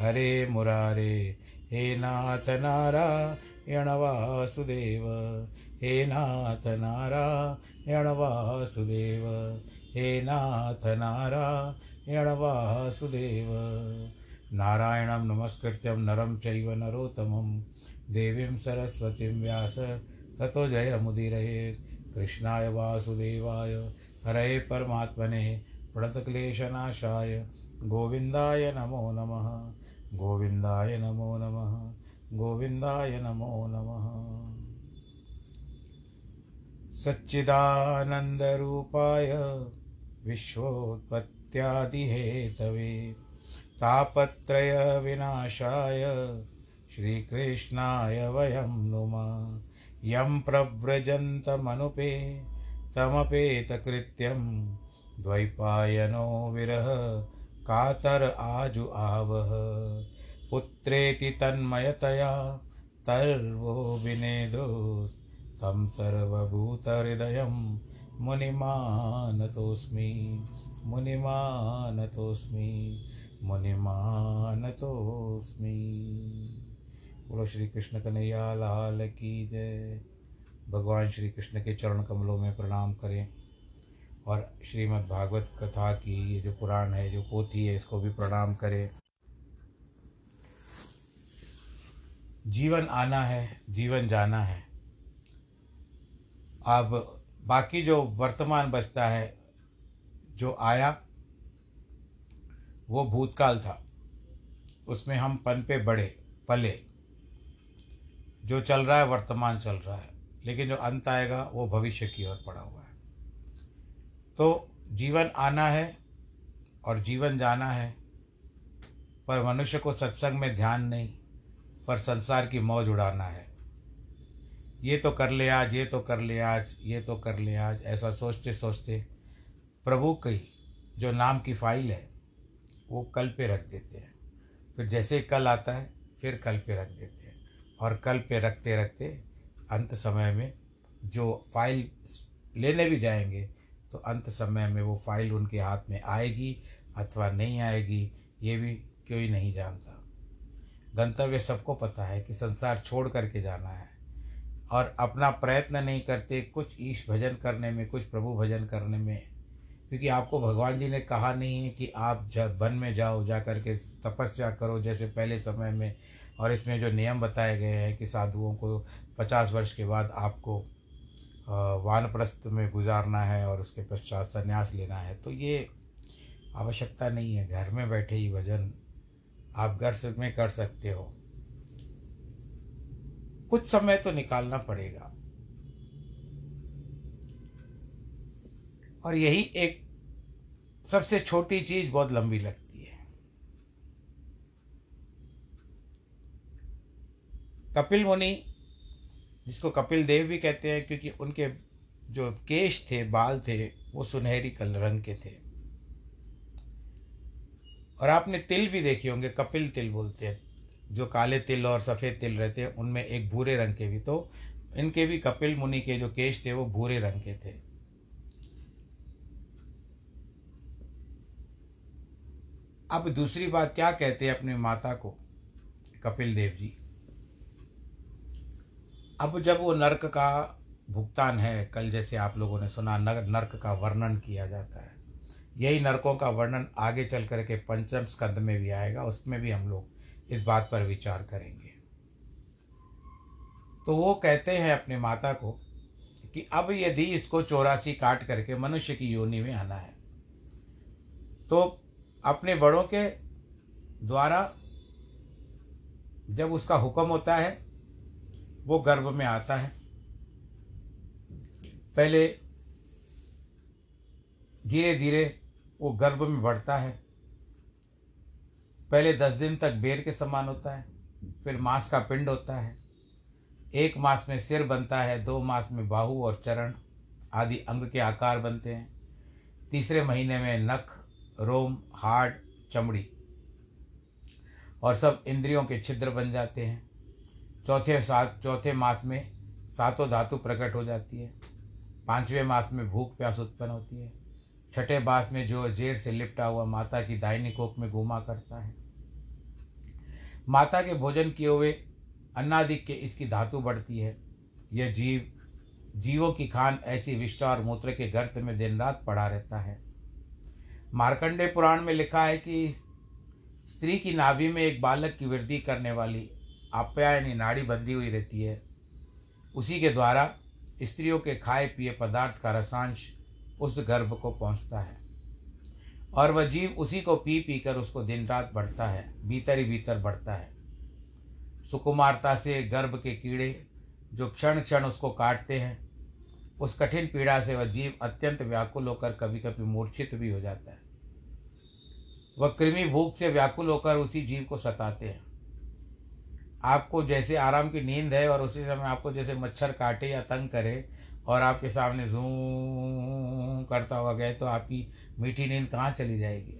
हरे मुरारे, हे नाथ नारायण वासुदेव, हे नाथ नारायण वासुदेव, हे नाथ नारायण वासुदेव। नारायणं नमस्कृत्यं नरं चैव नरोत्तमं, देवीं सरस्वतीं व्यास, ततो जयमुदीरयेत् कृष्णाय वासुदेवाय, हरे परमात्मने, प्रणतक्लेशनाशाय, गोविन्दाय नमो नमः। गोविन्दाय नमो नमः गोविन्दाय नमो नमः। सच्चिदानन्दरूपाय विश्वोत्पत्त्यादिहेतवे तापत्रयविनाशाय श्रीकृष्णाय वयं नुमः। यं प्रव्रजन्तमनुपे तमपेतकृत्यं द्वैपायनो विरह कातर आजु आवह। पुत्रेति तन्मयतया तर्वो विनेदोस् तं सर्वभूतहृदयं मुनिमानतोऽस्मि। मुनिमानतोऽस्मि। मुनिमानतोऽस्मि। बोलो श्री कृष्ण कन्हैया लाल की जय। भगवान श्री कृष्ण के चरण कमलों में प्रणाम करें। और श्रीमद् भागवत कथा की ये जो पुराण है, जो पोथी है, इसको भी प्रणाम करें। जीवन आना है, जीवन जाना है। अब बाकी जो वर्तमान बचता है, जो आया, वो भूतकाल था। उसमें हम पन पे बड़े पले। जो चल रहा है, वर्तमान चल रहा है। लेकिन जो अंत आएगा, वो भविष्य की ओर पड़ा हुआ तो जीवन आना है और जीवन जाना है, पर मनुष्य को सत्संग में ध्यान नहीं, पर संसार की मौज उड़ाना है। ये तो कर ले आज, ये तो कर ले आज, ये तो कर ले आज, ऐसा सोचते सोचते प्रभु की जो नाम की फ़ाइल है, वो कल पे रख देते हैं। फिर जैसे कल आता है, फिर कल पे रख देते हैं। और कल पे रखते रखते अंत समय में जो फ़ाइल लेने भी जाएँगे तो अंत समय में वो फ़ाइल उनके हाथ में आएगी अथवा नहीं आएगी, ये भी कोई नहीं जानता। गंतव्य सबको पता है कि संसार छोड़ करके जाना है और अपना प्रयत्न नहीं करते कुछ ईश भजन करने में, कुछ प्रभु भजन करने में। क्योंकि आपको भगवान जी ने कहा नहीं है कि आप वन में जाओ, जा कर के तपस्या करो, जैसे पहले समय में। और इसमें जो नियम बताए गए हैं कि साधुओं को पचास वर्ष के बाद आपको वानप्रस्थ में गुजारना है और उसके पश्चात संन्यास लेना है तो ये आवश्यकता नहीं है। घर में बैठे ही भजन आप घर से में कर सकते हो। कुछ समय तो निकालना पड़ेगा। और यही एक सबसे छोटी चीज़ बहुत लंबी लगती है। कपिल मुनि जिसको कपिल देव भी कहते हैं, क्योंकि उनके जो केश थे, बाल थे, वो सुनहरी कल, रंग के थे। और आपने तिल भी देखे होंगे, कपिल तिल बोलते हैं, जो काले तिल और सफ़ेद तिल रहते हैं, उनमें एक भूरे रंग के भी। तो इनके भी कपिल मुनि के जो केश थे, वो भूरे रंग के थे। अब दूसरी बात, क्या कहते हैं अपनी माता को, कपिल देव जी? अब जब वो नरक का भुगतान है, कल जैसे आप लोगों ने सुना नरक का वर्णन किया जाता है। यही नरकों का वर्णन आगे चल कर के पंचम स्कंद में भी आएगा, उसमें भी हम लोग इस बात पर विचार करेंगे। तो वो कहते हैं अपने माता को कि अब यदि इसको चौरासी काट करके मनुष्य की योनि में आना है तो अपने बड़ों के द्वारा जब उसका हुक्म होता है वो गर्भ में आता है। पहले धीरे धीरे वो गर्भ में बढ़ता है। पहले दस दिन तक बेर के समान होता है, फिर मांस का पिंड होता है। एक मास में सिर बनता है, दो मास में बाहु और चरण आदि अंग के आकार बनते हैं। तीसरे महीने में नख, रोम हाड़ चमड़ी और सब इंद्रियों के छिद्र बन जाते हैं। चौथे सात, चौथे मास में सातों धातु प्रकट हो जाती है। पाँचवें मास में भूख प्यास उत्पन्न होती है। छठे मास में जो जेर से लिपटा हुआ माता की दाहिनी कोख में घूमा करता है। माता के भोजन किए हुए अन्नादिक के इसकी धातु बढ़ती है। यह जीव, जीवों की खान ऐसी विष्टा और मूत्र के गर्त में दिन रात पड़ा रहता है। मार्कंडे पुराण में लिखा है कि स्त्री की नाभि में एक बालक की वृद्धि करने वाली आप्यायनी नाड़ी बंधी हुई रहती है। उसी के द्वारा स्त्रियों के खाए पिए पदार्थ का रसांश उस गर्भ को पहुँचता है। और वह जीव उसी को पी पी कर उसको दिन रात बढ़ता है भीतर ही भीतर बढ़ता है। सुकुमारता से गर्भ के कीड़े जो क्षण क्षण उसको काटते हैं, उस कठिन पीड़ा से वह जीव अत्यंत व्याकुल होकर कभी कभी मूर्छित भी हो जाता है। वह कृमि भूख से व्याकुल होकर उसी जीव को सताते हैं। आपको जैसे आराम की नींद है और उसी समय आपको जैसे मच्छर काटे या तंग करे और आपके सामने जूम करता हुआ गए तो आपकी मीठी नींद कहाँ चली जाएगी?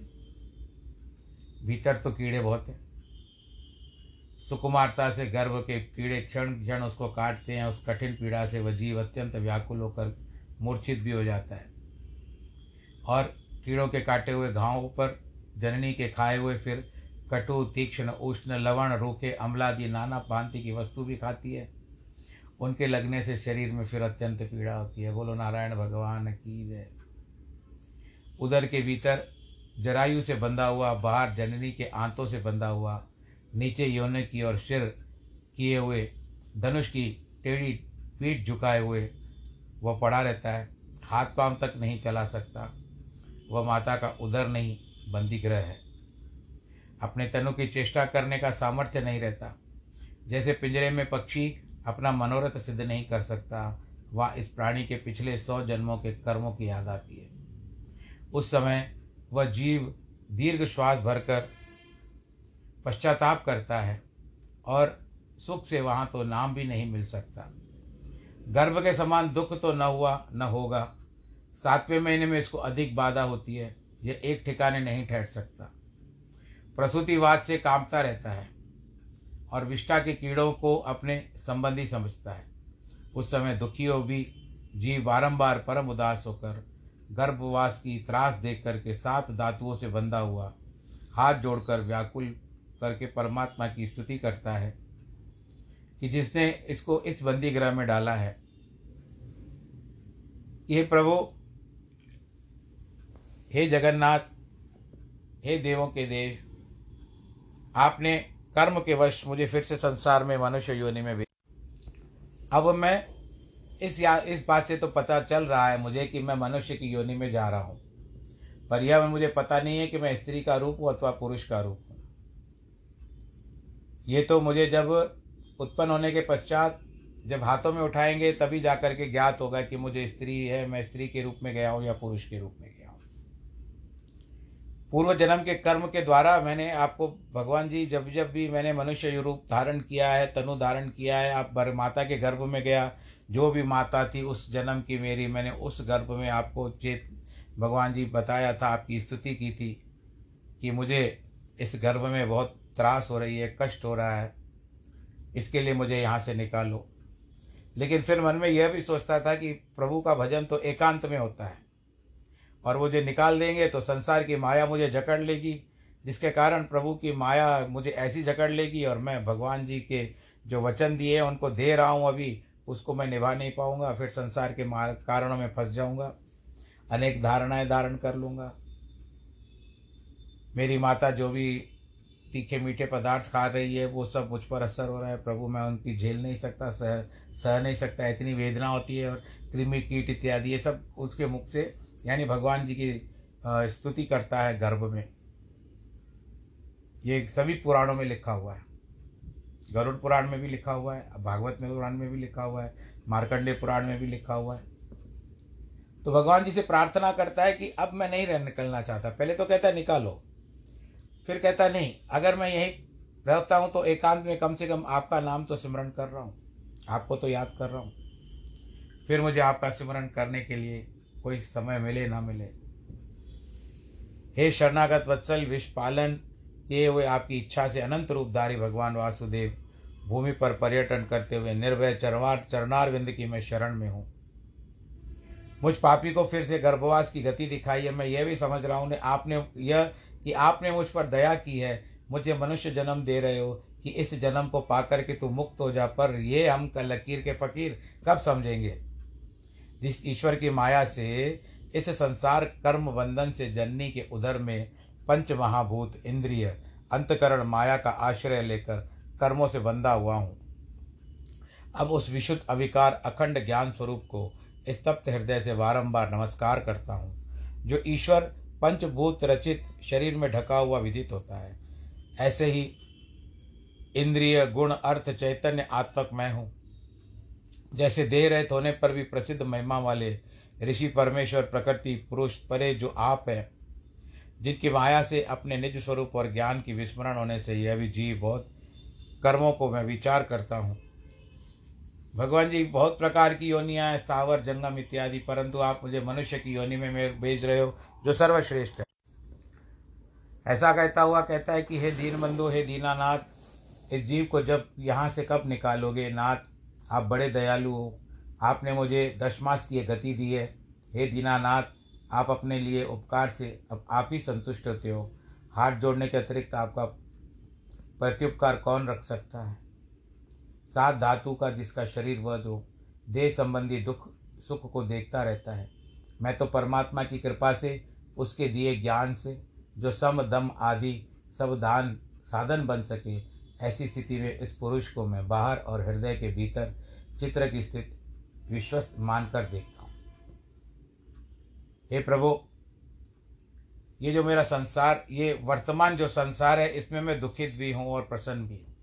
भीतर तो कीड़े बहुत हैं। सुकुमारता से गर्भ के कीड़े क्षण क्षण उसको काटते हैं, उस कठिन पीड़ा से वह जीव अत्यंत व्याकुल होकर मूर्छित भी हो जाता है। और कीड़ों के काटे हुए घावों पर, जननी के खाए हुए फिर कटु, तीक्ष्ण, उष्ण, लवण, रूखे, अम्लादि, नाना भांति की वस्तु भी खाती है। उनके लगने से शरीर में फिर अत्यंत पीड़ा होती है। बोलो, नारायण भगवान की जय। उदर के भीतर जरायु से बंधा हुआ, बाहर जननी के आंतों से बंधा हुआ, नीचे योनि की और सिर किए हुए, धनुष की टेढ़ी पीठ झुकाए हुए, वह पड़ा रहता है। हाथ पाँव तक नहीं चला सकता। वह माता का उदर नहीं बंदी ग्रह है। अपने तनु की चेष्टा करने का सामर्थ्य नहीं रहता। जैसे पिंजरे में पक्षी अपना मनोरथ सिद्ध नहीं कर सकता, वह इस प्राणी के पिछले सौ जन्मों के कर्मों की याद आती है। उस समय वह जीव दीर्घ श्वास भरकर पश्चाताप करता है और सुख से वहाँ तो नाम भी नहीं मिल सकता। गर्भ के समान दुख तो न हुआ, न होगा। सातवें महीने में इसको अधिक बाधा होती है, यह एक ठिकाने नहीं ठहर सकता। प्रसूतिवाद से कांपता रहता है और विष्ठा के कीड़ों को अपने संबंधी समझता है। उस समय दुखियों भी जीव बारंबार परम उदास होकर गर्भवास की त्रास देख करके सात धातुओं से बंधा हुआ, हाथ जोड़कर व्याकुल करके परमात्मा की स्तुति करता है कि जिसने इसको इस बंदी ग्रह में डाला है। ये प्रभु, हे जगन्नाथ, हे देवों के देश आपने कर्म के वश मुझे फिर से संसार में, मनुष्य योनि में भी अब मैं इस या, इस बात से तो पता चल रहा है मुझे कि मैं मनुष्य की योनि में जा रहा हूँ। पर यह मुझे पता नहीं है कि मैं स्त्री का रूप हूँ अथवा पुरुष का रूप हूँ। ये तो मुझे जब उत्पन्न होने के पश्चात जब हाथों में उठाएँगे तभी जा कर के ज्ञात होगा कि मुझे स्त्री है, मैं स्त्री के रूप में गया हूँ या पुरुष के रूप में गया पूर्व जन्म के कर्म के द्वारा मैंने आपको, भगवान जी, जब जब भी मैंने मनुष्य रूप धारण किया है, तनु धारण किया है, आप माता के गर्भ में गया, जो भी माता थी उस जन्म की मेरी, मैंने उस गर्भ में आपको चेत, भगवान जी बताया था, आपकी स्तुति की थी, कि मुझे इस गर्भ में बहुत त्रास हो रही है, कष्ट हो रहा है, इसके लिए मुझे यहाँ से निकालो। लेकिन फिर मन में यह भी सोचता था कि प्रभु का भजन तो एकांत में होता है। और मुझे निकाल देंगे तो संसार की माया मुझे जकड़ लेगी, जिसके कारण प्रभु की माया मुझे ऐसी जकड़ लेगी और मैं भगवान जी के जो वचन दिए उनको दे रहा हूँ अभी, उसको मैं निभा नहीं पाऊँगा, फिर संसार के कारणों में फंस जाऊँगा। अनेक धारणाएँ धारण कर लूँगा। मेरी माता जो भी तीखे मीठे पदार्थ खा रही है, वो सब मुझ पर असर हो रहा है। प्रभु, मैं उनकी झेल नहीं सकता, सह सह नहीं सकता, इतनी वेदना होती है और कृमि, कीट इत्यादि, ये सब उसके मुख से यानी भगवान जी की स्तुति करता है गर्भ में। ये सभी पुराणों में लिखा हुआ है। गरुड़ पुराण में भी लिखा हुआ है भागवत में पुराण में भी लिखा हुआ है मार्कंडे पुराण में भी लिखा हुआ है। तो भगवान जी से प्रार्थना करता है कि अब मैं नहीं रह, निकलना चाहता। पहले तो कहता है, निकालो। फिर कहता नहीं, अगर मैं यहीं रहता हूँ तो एकांत में कम से कम आपका नाम तो सिमरण कर रहा हूँ। आपको तो याद कर रहा हूँ। फिर मुझे आपका सिमरण करने के लिए कोई समय मिले, ना मिले। हे शरणागत वत्सल विश्व पालन किए हुए आपकी इच्छा से अनंत रूपधारी भगवान वासुदेव, भूमि पर पर्यटन करते हुए निर्भय चरवार चरणार विंद की मैं शरण में हूँ। मुझ पापी को फिर से गर्भवास की गति दिखाई है। मैं यह भी समझ रहा हूँ आपने यह कि आपने मुझ पर दया की है। मुझे मनुष्य जन्म दे रहे हो कि इस जन्म को पाकर के तू मुक्त हो जा। पर ये हम लकीर के फकीर कब समझेंगे? जिस ईश्वर की माया से, इस संसार कर्म बंधन से जननी के उदर में पंच महाभूत इंद्रिय, अंतकरण, माया का आश्रय लेकर कर्मों से बंधा हुआ हूँ। अब उस विशुद्ध अविकार अखंड ज्ञान स्वरूप को स्तप्त हृदय से बारंबार नमस्कार करता हूँ, जो ईश्वर पंचभूत रचित शरीर में ढका हुआ विदित होता है। ऐसे ही इंद्रिय, गुण, अर्थ, चैतन्य, आत्मक मैं हूँ। जैसे देह रहित होने पर भी प्रसिद्ध महिमा वाले ऋषि परमेश्वर प्रकृति पुरुष परे जो आप हैं, जिनकी माया से अपने निज स्वरूप और ज्ञान की विस्मरण होने से यह भी जीव बहुत कर्मों को मैं विचार करता हूँ। भगवान जी, बहुत प्रकार की योनियाँ, स्थावर, जंगम इत्यादि, परंतु आप मुझे मनुष्य की योनि में मेरे भेज रहे हो, जो सर्वश्रेष्ठ है। ऐसा कहता हुआ कहता है कि, हे दीन बंधु हे दीनानाथ, इस जीव को जब यहाँ से कब निकालोगे? नाथ आप बड़े दयालु हो। आपने मुझे दस मास की गति दी है। हे दीनानाथ, आप अपने लिए उपकार से अब आप ही संतुष्ट होते हो। हाथ जोड़ने के अतिरिक्त आपका प्रत्युपकार कौन रख सकता है? सात धातु का जिसका शरीर वध हो, देह संबंधी दुख, सुख को देखता रहता है। मैं तो परमात्मा की कृपा से, उसके दिए ज्ञान से, जो सम, दम आदि सब दान, साधन बन सके ऐसी स्थिति में इस पुरुष को मैं बाहर और हृदय के भीतर चित्र की स्थिति विश्वस्त मानकर देखता हूँ। हे प्रभु, ये जो मेरा संसार, ये वर्तमान जो संसार है, इसमें मैं दुखित भी हूँ और प्रसन्न भी हूँ।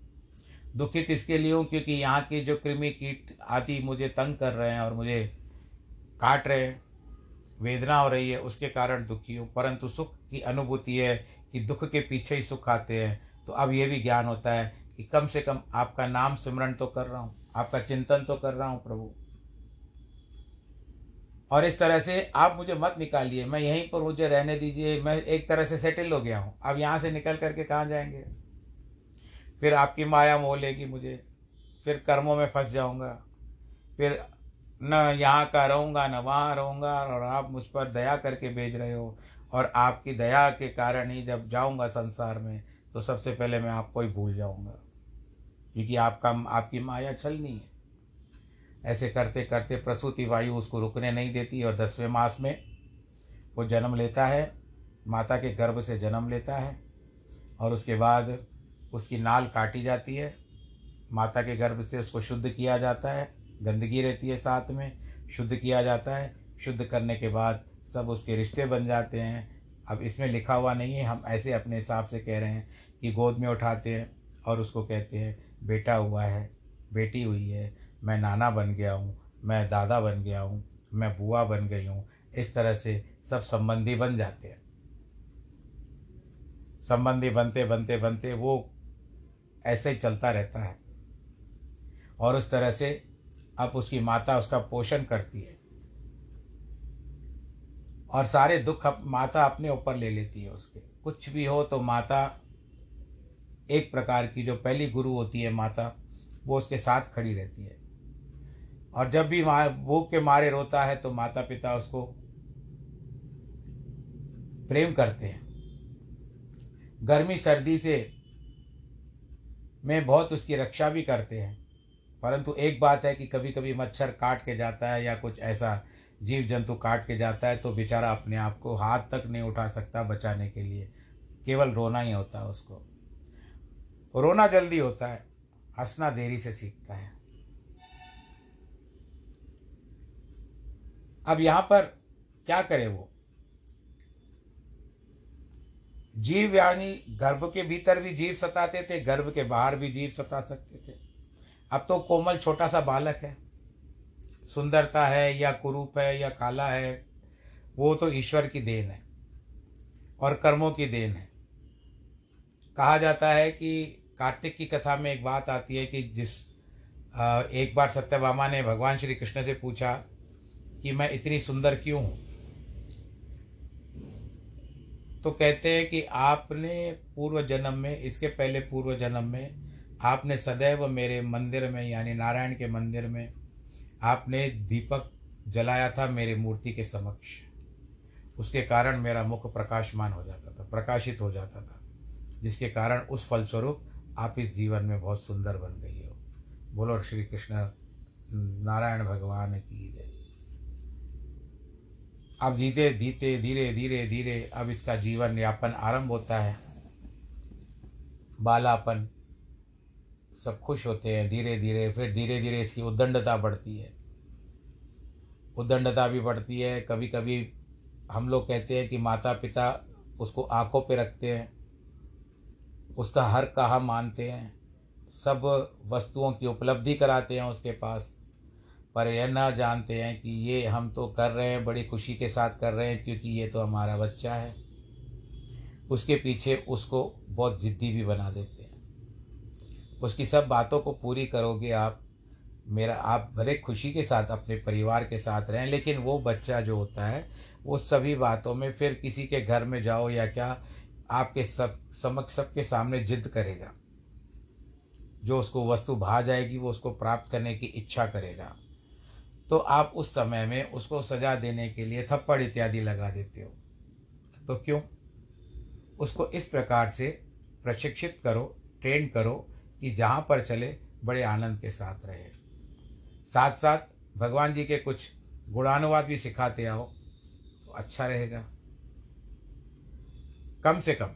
दुखित इसके लिए हूँ क्योंकि यहाँ के जो कृमि कीट आदि मुझे तंग कर रहे हैं और मुझे काट रहे हैं, वेदना हो रही है, उसके कारण दुखी हूँ। परंतु सुख की अनुभूति है कि दुख के पीछे ही सुख आते हैं तो अब ये भी ज्ञान होता है कि कम से कम आपका नाम सिमरण तो कर रहा हूँ, आपका चिंतन तो कर रहा हूँ प्रभु। और इस तरह से आप मुझे मत निकालिए, मैं यहीं पर मुझे रहने दीजिए, मैं एक तरह से सेटल हो गया हूँ। अब यहाँ से निकल करके कहाँ जाएँगे? फिर आपकी माया मोह लेगी मुझे, फिर कर्मों में फंस जाऊँगा, फिर न यहाँ का रहूँगा, न वहाँ रहूँगा, और आप मुझ पर दया करके भेज रहे हो, और आपकी दया के कारण ही जब जाऊँगा संसार में तो सबसे पहले मैं आपको ही भूल जाऊँगा। क्योंकि आपका, आपकी माया छलनी है। ऐसे करते करते प्रसूति वायु उसको रुकने नहीं देती और दसवें मास में वो जन्म लेता है। माता के गर्भ से जन्म लेता है और उसके बाद उसकी नाल काटी जाती है। माता के गर्भ से उसको शुद्ध किया जाता है। गंदगी रहती है साथ में। शुद्ध किया जाता है। शुद्ध करने के बाद सब उसके रिश्ते बन जाते हैं। अब इसमें लिखा हुआ नहीं है, हम ऐसे अपने हिसाब से कह रहे हैं कि गोद में उठाते हैं और उसको कहते हैं, बेटा हुआ है, बेटी हुई है, मैं नाना बन गया हूँ, मैं दादा बन गया हूँ, मैं बुआ बन गई हूँ। इस तरह से सब संबंधी बन जाते हैं। संबंधी बनते बनते बनते वो ऐसे ही चलता रहता है। और उस तरह से अब उसकी माता उसका पोषण करती है। और सारे दुख अप, माता अपने ऊपर ले लेती है उसके। कुछ भी हो तो माता एक प्रकार की जो पहली गुरु होती है माता वो उसके साथ खड़ी रहती है। और जब भी माँ भूख के मारे रोता है तो माता पिता उसको प्रेम करते हैं। गर्मी सर्दी से में बहुत उसकी रक्षा भी करते हैं। परंतु एक बात है कि कभी कभी मच्छर काट के जाता है या कुछ ऐसा जीव जंतु काट के जाता है तो बेचारा अपने आप को हाथ तक नहीं उठा सकता बचाने के लिए। केवल रोना ही होता है उसको। रोना जल्दी होता है, हंसना देरी से सीखता है। अब यहाँ पर क्या करे वो? जीव यानी गर्भ के भीतर भी जीव सताते थे, गर्भ के बाहर भी जीव सता सकते थे। अब तो कोमल छोटा सा बालक है। सुंदरता है या कुरूप है या काला है, वो तो ईश्वर की देन है और कर्मों की देन है। कहा जाता है कि कार्तिक की कथा में एक बात आती है कि जिस एक बार सत्यभामा ने भगवान श्री कृष्ण से पूछा कि मैं इतनी सुंदर क्यों हूँ? तो कहते हैं कि आपने पूर्व जन्म में, इसके पहले पूर्व जन्म में आपने सदैव मेरे मंदिर में, यानी नारायण के मंदिर में आपने दीपक जलाया था मेरी मूर्ति के समक्ष। उसके कारण मेरा मुख प्रकाशमान हो जाता था, प्रकाशित हो जाता था, जिसके कारण उस फलस्वरूप आप इस जीवन में बहुत सुंदर बन गई हो। बोलो श्री कृष्ण नारायण भगवान की जय। अब जीते जीते, धीरे धीरे धीरे, अब इसका जीवन यापन आरंभ होता है। बालापन सब खुश होते हैं धीरे धीरे, फिर धीरे धीरे इसकी उद्दंडता बढ़ती है। उद्दंडता भी बढ़ती है। कभी कभी हम लोग कहते हैं कि माता पिता उसको आँखों पे रखते हैं, उसका हर कहा मानते हैं, सब वस्तुओं की उपलब्धि कराते हैं उसके पास, पर यह ना जानते हैं कि ये हम तो कर रहे हैं, बड़ी खुशी के साथ कर रहे हैं क्योंकि ये तो हमारा बच्चा है। उसके पीछे उसको बहुत ज़िद्दी भी बना देते हैं। उसकी सब बातों को पूरी करोगे आप, मेरा, आप भले खुशी के साथ अपने परिवार के साथ रहें, लेकिन वो बच्चा जो होता है, वो सभी बातों में फिर किसी के घर में जाओ या क्या, आपके सब, समक्ष सबके सामने जिद करेगा। जो उसको वस्तु भा जाएगी, वो उसको प्राप्त करने की इच्छा करेगा। तो आप उस समय में उसको सजा देने के लिए थप्पड़ इत्यादि लगा देते हो। तो क्यों? उसको इस प्रकार से प्रशिक्षित करो, ट्रेन करो कि जहाँ पर चले, बड़े आनंद के साथ रहे। साथ साथ भगवान जी के कुछ गुणानुवाद भी सिखाते आओ तो अच्छा रहेगा। कम से कम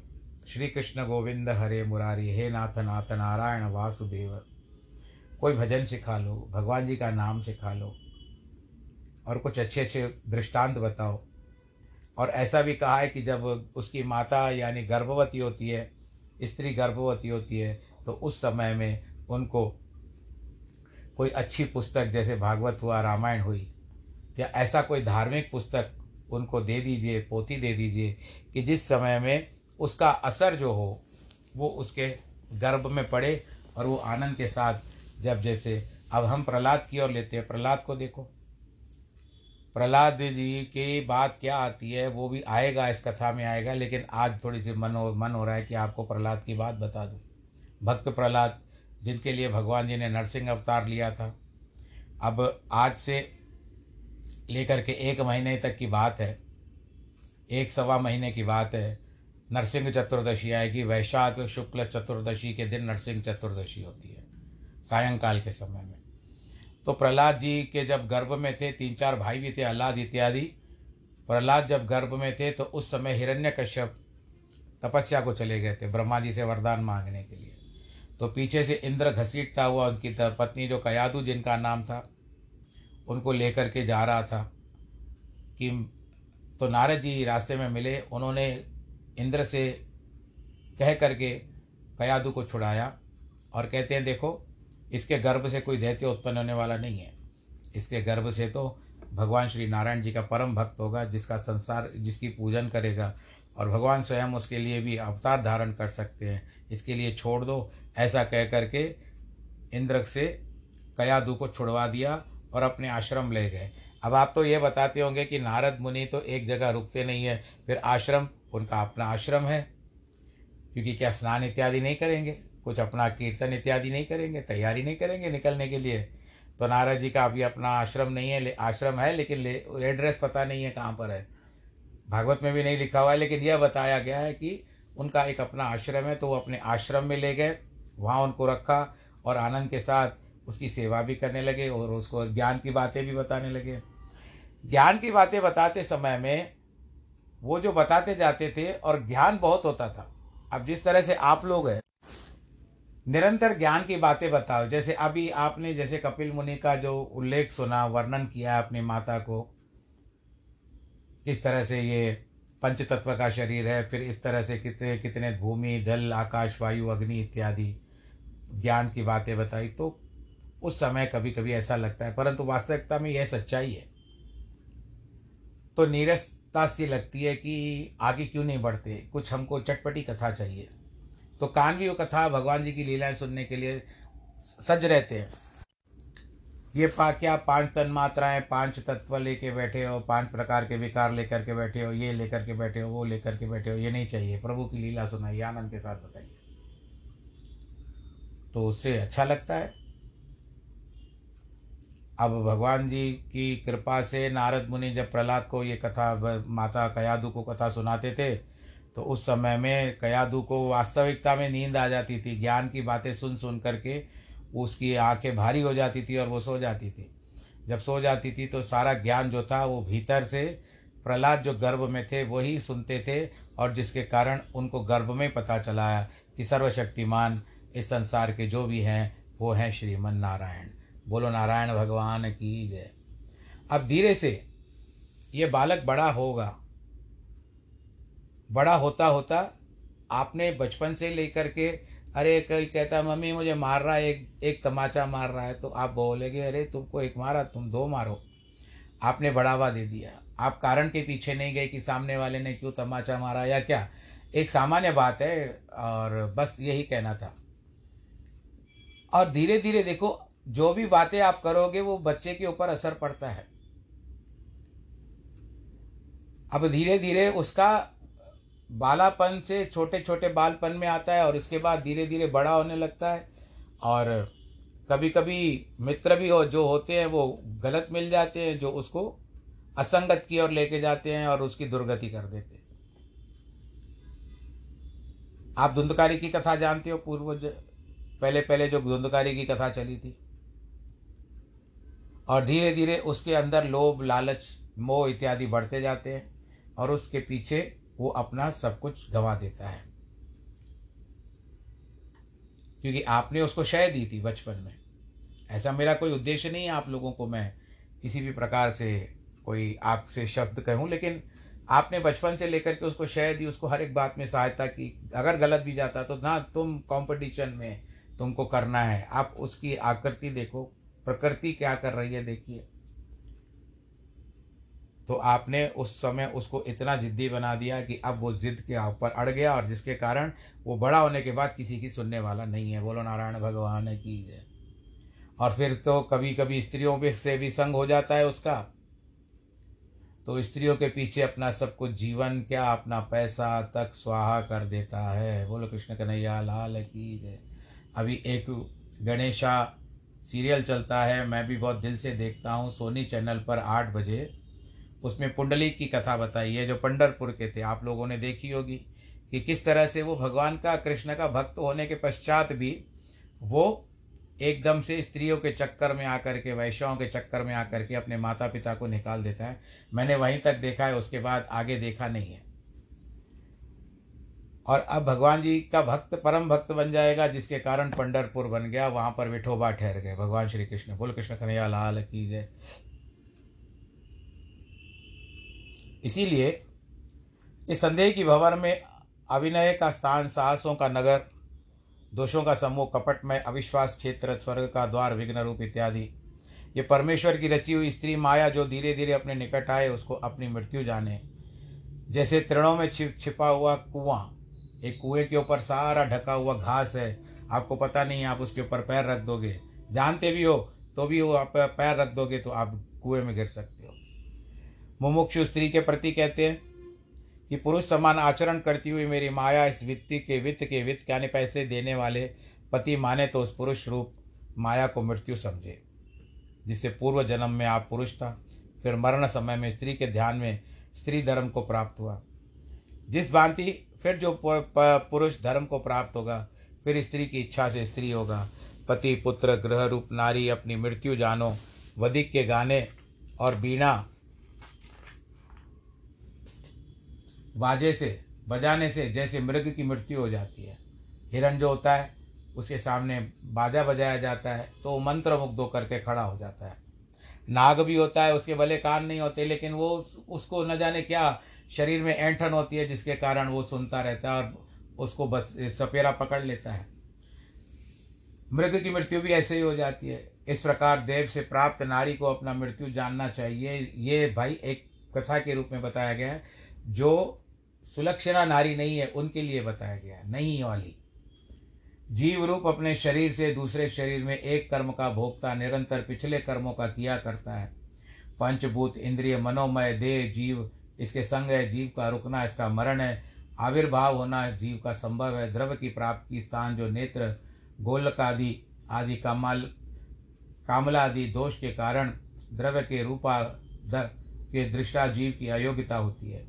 श्री कृष्ण गोविंद हरे मुरारी, हे नाथ नाथ नारायण वासुदेव, कोई भजन सिखा लो, भगवान जी का नाम सिखा लो, और कुछ अच्छे अच्छे दृष्टांत बताओ। और ऐसा भी कहा है कि जब उसकी माता यानी गर्भवती होती है, स्त्री गर्भवती होती है तो उस समय में उनको कोई अच्छी पुस्तक, जैसे भागवत हुआ, रामायण हुई, या ऐसा कोई धार्मिक पुस्तक उनको दे दीजिए, पोथी दे दीजिए, कि जिस समय में उसका असर जो हो, वो उसके गर्भ में पड़े और वो आनंद के साथ, जब जैसे, अब हम प्रहलाद की ओर लेते हैं। प्रहलाद को देखो। प्रहलाद जी की बात क्या आती है, वो भी आएगा, इस कथा में आएगा, लेकिन आज थोड़ी सी मन हो मन हो रहा है कि आपको प्रहलाद की बात बता दूँ। भक्त प्रहलाद जिनके लिए भगवान जी ने नरसिंह अवतार लिया था। अब आज से लेकर के एक महीने तक की बात है, एक सवा महीने की बात है, नरसिंह चतुर्दशी आएगी, वैशाख शुक्ल चतुर्दशी के दिन नरसिंह चतुर्दशी होती है, सायंकाल के समय में। तो प्रहलाद जी के जब गर्भ में थे, तीन चार भाई भी थे अल्लाद इत्यादि, प्रहलाद जब गर्भ में थे तो उस समय हिरण्य कश्यप तपस्या को चले गए थे, ब्रह्मा जी से वरदान मांगने के लिए। तो पीछे से इंद्र घसीटता हुआ उनकी पत्नी जो कयादू जिनका नाम था, उनको लेकर के जा रहा था कि तो नारद जी रास्ते में मिले। उन्होंने इंद्र से कह करके कयादू को छुड़ाया और कहते हैं, देखो, इसके गर्भ से कोई दैत्य उत्पन्न होने वाला नहीं है। इसके गर्भ से तो भगवान श्री नारायण जी का परम भक्त होगा, जिसका संसार, जिसकी पूजन करेगा और भगवान स्वयं उसके लिए भी अवतार धारण कर सकते हैं। इसके लिए छोड़ दो ऐसा कह करके इंद्र से कयादू को छुड़वा दिया और अपने आश्रम ले गए। अब आप तो ये बताते होंगे कि नारद मुनि तो एक जगह रुकते नहीं है, फिर आश्रम, उनका अपना आश्रम है। क्योंकि क्या स्नान इत्यादि नहीं करेंगे? कुछ अपना कीर्तन इत्यादि नहीं करेंगे, तैयारी नहीं करेंगे निकलने के लिए। तो नारद जी का अभी अपना आश्रम नहीं है आश्रम है, लेकिन एड्रेस पता नहीं है कहाँ पर है। भागवत में भी नहीं लिखा हुआ है, लेकिन यह बताया गया है कि उनका एक अपना आश्रम है तो वो अपने आश्रम में ले गए। वहाँ उनको रखा और आनंद के साथ उसकी सेवा भी करने लगे और उसको ज्ञान की बातें भी बताने लगे। ज्ञान की बातें बताते समय में वो जो बताते जाते थे और ज्ञान बहुत होता था। अब जिस तरह से आप लोग हैं, निरंतर ज्ञान की बातें बताओ। जैसे अभी आपने, जैसे कपिल मुनि का जो उल्लेख सुना, वर्णन किया अपनी माता को, किस तरह से ये पंच तत्व का शरीर है, फिर इस तरह से कितने कितने भूमि, जल, आकाश, वायु, अग्नि इत्यादि। ज्ञान की बातें बताई तो उस समय कभी कभी ऐसा लगता है, परंतु वास्तविकता में यह सच्चाई है। तो नीरसता सी लगती है कि आगे क्यों नहीं बढ़ते? कुछ हमको चटपटी कथा चाहिए। तो कान भी वो कथा भगवान जी की लीलाएँ सुनने के लिए सज रहते हैं। ये पा, क्या पाँच तन मात्राएँ, पाँच तत्व लेके बैठे हो, पाँच प्रकार के विकार लेकर के बैठे हो, ये लेकर के बैठे हो, वो लेकर के बैठे हो, ये नहीं चाहिए। प्रभु की लीला सुनाइए आनंद के साथ बताइए। तो उससे अच्छा लगता है। अब भगवान जी की कृपा से नारद मुनि जब प्रहलाद को ये कथा माता कयादू को कथा सुनाते थे तो उस समय में कयादू को वास्तविकता में नींद आ जाती थी। ज्ञान की बातें सुन सुन करके उसकी आँखें भारी हो जाती थी और वो सो जाती थी। जब सो जाती थी तो सारा ज्ञान जो था वो भीतर से प्रहलाद जो गर्भ में थे वही सुनते थे और जिसके कारण उनको गर्भ में पता चला कि सर्वशक्तिमान इस संसार के जो भी हैं, वो हैं श्रीमन नारायण बोलो, नारायण भगवान की जय। अब धीरे से ये बालक बड़ा होगा। बड़ा होता होता आपने बचपन से लेकर के, अरे, कोई कहता, मम्मी, मुझे मार रहा है, एक एक तमाचा मार रहा है। तो आप बोलेगे, अरे, तुमको एक मारा, तुम दो मारो। आपने बढ़ावा दे दिया। आप कारण के पीछे नहीं गए कि सामने वाले ने क्यों तमाचा मारा या क्या। एक सामान्य बात है और बस यही कहना था। और धीरे धीरे देखो, जो भी बातें आप करोगे, वो बच्चे के ऊपर असर पड़ता है। अब धीरे धीरे उसका बालापन से छोटे छोटे बालपन में आता है और उसके बाद धीरे धीरे बड़ा होने लगता है और कभी कभी मित्र भी हो, जो होते हैं, वो गलत मिल जाते हैं, जो उसको असंगत की ओर लेके जाते हैं और उसकी दुर्गति कर देते हैं। आप धुंधकारी की कथा जानते हो, पूर्वज पहले पहले जो धुंधकारी की कथा चली थी। और धीरे धीरे उसके अंदर लोभ, लालच, मोह इत्यादि बढ़ते जाते हैं और उसके पीछे वो अपना सब कुछ गंवा देता है। क्योंकि आपने उसको शय दी थी बचपन में। ऐसा मेरा कोई उद्देश्य नहीं है आप लोगों को मैं किसी भी प्रकार से कोई आपसे शब्द कहूँ, लेकिन आपने बचपन से लेकर के उसको शय दी, उसको हर एक बात में सहायता की। अगर गलत भी जाता तो ना तुम कंपटीशन में तुमको करना है। आप उसकी आकृति देखो। प्रकृति क्या कर रही है देखिए। तो आपने उस समय उसको इतना ज़िद्दी बना दिया कि अब वो ज़िद के ऊपर अड़ गया और जिसके कारण वो बड़ा होने के बाद किसी की सुनने वाला नहीं है। बोलो, नारायण भगवान की है और फिर तो कभी कभी स्त्रियों से भी संग हो जाता है उसका। तो स्त्रियों के पीछे अपना सब कुछ जीवन क्या अपना पैसा तक स्वाहा कर देता है। बोलो, कृष्ण कन्हैया, लाल की जय अभी एक गणेशा सीरियल चलता है, मैं भी बहुत दिल से देखता हूँ, सोनी चैनल पर आठ बजे। उसमें पुंडलिक की कथा बताई है, जो पंडरपुर के थे। आप लोगों ने देखी होगी कि किस तरह से वो भगवान का, कृष्ण का भक्त होने के पश्चात भी वो एकदम से स्त्रियों के चक्कर में आकर के, वैश्याओं के चक्कर में आकर के अपने माता पिता को निकाल देता है। मैंने वहीं तक देखा है, उसके बाद आगे देखा नहीं है। और अब भगवान जी का भक्त, परम भक्त बन जाएगा, जिसके कारण पंडरपुर बन गया। वहाँ पर विठोबा ठहर गए। भगवान श्री कृष्ण, बोल कृष्ण कन्हैया, लाल की जय। इसीलिए इस संदेह की भवर में अभिनय का स्थान, साहसों का नगर, दोषों का समूह कपट में अविश्वास क्षेत्र, स्वर्ग का द्वार विघ्न रूप इत्यादि। ये परमेश्वर की रची हुई स्त्री माया जो धीरे धीरे अपने निकट आए, उसको अपनी मृत्यु जाने। जैसे तृणों में छिप छिपा हुआ कुआँ एक कुएँ के ऊपर सारा ढका हुआ घास है। आपको पता नहीं, आप उसके ऊपर पैर रख दोगे। जानते भी हो तो भी वो आप पैर रख दोगे तो आप कुएँ में गिर सकते हो। मुमुक्षु स्त्री के प्रति कहते हैं कि पुरुष समान आचरण करती हुई मेरी माया इस वित्त के वित्त के वित्त, यानी पैसे देने वाले पति माने तो उस पुरुष रूप माया को मृत्यु समझे जिससे पूर्व जन्म में आप पुरुष था। फिर मरण समय में स्त्री के ध्यान में स्त्री धर्म को प्राप्त हुआ। जिस भांति फिर जो पुरुष धर्म को प्राप्त होगा, फिर स्त्री की इच्छा से स्त्री होगा। पति, पुत्र गृह रूप, नारी, अपनी मृत्यु जानो, वधिक के गाने और बीणा बाजे से, बजाने से जैसे मृग की मृत्यु हो जाती है। हिरण जो होता है, उसके सामने बाजा बजाया जाता है तो वो मंत्र मुग्ध होकर के खड़ा हो जाता है। नाग भी होता है, उसके भले कान नहीं होते, लेकिन वो उसको न जाने क्या शरीर में ऐंठन होती है, जिसके कारण वो सुनता रहता है और उसको बस सपेरा पकड़ लेता है। मृग की मृत्यु भी ऐसे ही हो जाती है। इस प्रकार देव से प्राप्त नारी को अपना मृत्यु जानना चाहिए। ये भाई एक कथा के रूप में बताया गया है, जो सुलक्षणा नारी नहीं है, उनके लिए बताया गया है, नहीं वाली। जीव रूप अपने शरीर से दूसरे शरीर में एक कर्म का भोगता, निरंतर पिछले कर्मों का किया करता है। पंचभूत इंद्रिय, मनोमय, देह, जीव इसके संग है, जीव का रुकना, इसका मरण है। आविर्भाव होना जीव का संभव है। द्रव्य की प्राप्ति स्थान जो नेत्र, गोलकादि आदि, कामल, कामलादि दोष के कारण द्रव्य के रूपा दर के दृष्टा जीव की अयोग्यता होती है।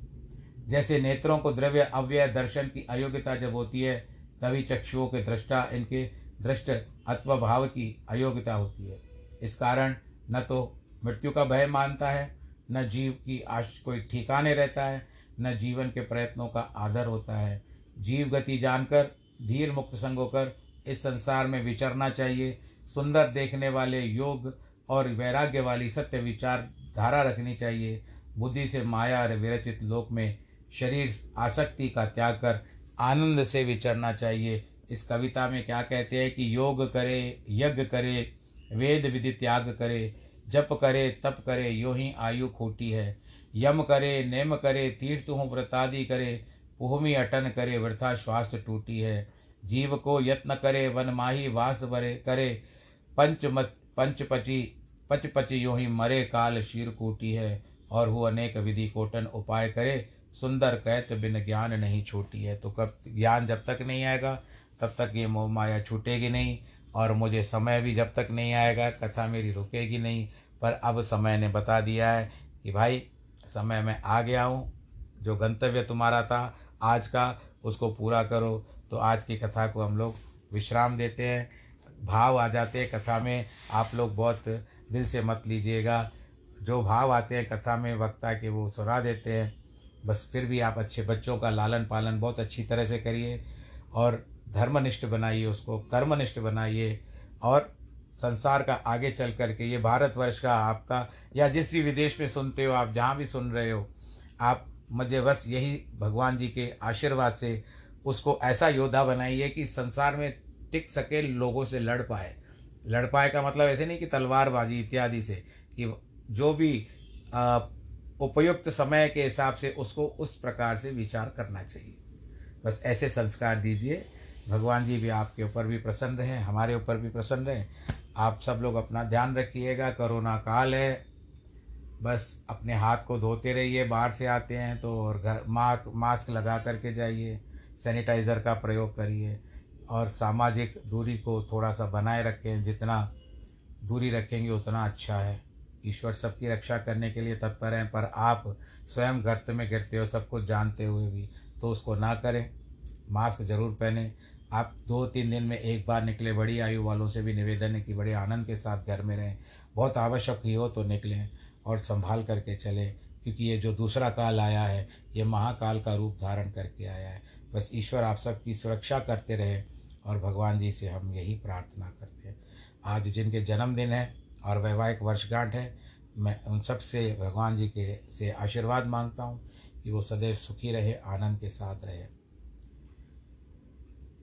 जैसे नेत्रों को द्रव्य अव्यय दर्शन की अयोग्यता जब होती है, तभी चक्षुओं के दृष्टा, इनके दृष्ट अथवा भाव की अयोग्यता होती है। इस कारण न तो मृत्यु का भय मानता है न जीव की आश, कोई ठिकाने रहता है, न जीवन के प्रयत्नों का आदर होता है। जीव गति जानकर, धीर मुक्त संग होकर इस संसार में विचरना चाहिए। सुंदर देखने वाले योग और वैराग्य वाली सत्य विचार धारा रखनी चाहिए। बुद्धि से माया और विरचित लोक में शरीर आसक्ति का त्याग कर आनंद से विचरना चाहिए। इस कविता में क्या कहते हैं कि योग करे, यज्ञ करे, वेद विधि त्याग करे जप करे, तप करे, यो ही आयु खोटी है। यम करे, नेम करे, तीर्थ हूँ, व्रतादि करे भूमि अटन करे, वृथा श्वास टूटी है। जीव को यत्न करे, वन माही वास भरे करे, पंच मत पंचपची पचपच यो ही मरे काल शीर कूटी है। और वो अनेक विधि कोटन उपाय करे, सुंदर कहत बिन ज्ञान नहीं छूटी है। तो कब ज्ञान जब तक नहीं आएगा, तब तक ये मोह माया छूटेगी नहीं। और मुझे समय भी जब तक नहीं आएगा, कथा मेरी रुकेगी नहीं। पर अब समय ने बता दिया है कि भाई, समय में आ गया हूँ। जो गंतव्य तुम्हारा था, आज का, उसको पूरा करो। तो आज की कथा को हम लोग विश्राम देते हैं। भाव आ जाते हैं कथा में। आप लोग बहुत दिल से मत लीजिएगा। जो भाव आते हैं कथा में, वक्ता के वो सुना देते हैं। बस फिर भी आप अच्छे बच्चों का लालन पालन बहुत अच्छी तरह से करिए। और धर्मनिष्ठ बनाइए, उसको कर्मनिष्ठ बनाइए और संसार का आगे चल करके ये भारतवर्ष का आपका, या जिस भी विदेश में सुनते हो, आप जहाँ भी सुन रहे हो, आप मुझे बस यही भगवान जी के आशीर्वाद से उसको ऐसा योद्धा बनाइए कि संसार में टिक सके, लोगों से लड़ पाए। लड़ पाए का मतलब ऐसे नहीं कि तलवारबाजी इत्यादि से, कि जो भी उपयुक्त समय के हिसाब से उसको उस प्रकार से विचार करना चाहिए। बस ऐसे संस्कार दीजिए। भगवान जी भी आपके ऊपर भी प्रसन्न रहें, हमारे ऊपर भी प्रसन्न रहें। आप सब लोग अपना ध्यान रखिएगा, कोरोना काल है। बस अपने हाथ को धोते रहिए, बाहर से आते हैं तो और घर, मास्क मास्क लगा करके जाइए, सैनिटाइज़र का प्रयोग करिए, और सामाजिक दूरी को थोड़ा सा बनाए रखें, जितना दूरी रखेंगे उतना अच्छा है। ईश्वर सबकी रक्षा करने के लिए तत्पर हैं, पर आप स्वयं गर्त में गिरते हो, सब कुछ जानते हुए भी तो उसको ना करें। मास्क ज़रूर पहने। आप दो तीन दिन में एक बार निकले, बड़ी आयु वालों से भी निवेदन है कि बड़े आनंद के साथ घर में रहें। बहुत आवश्यक ही हो तो निकलें और संभाल करके चले, क्योंकि ये जो दूसरा काल आया है, ये महाकाल का रूप धारण करके आया है। बस ईश्वर आप सबकी सुरक्षा करते रहे और भगवान जी से हम यही प्रार्थना करते हैं। आज जिनके जन्मदिन है और वैवाहिक वर्षगांठ है, मैं उन सबसे, भगवान जी के से आशीर्वाद माँगता हूँ कि वो सदैव सुखी रहे, आनंद के साथ रहे।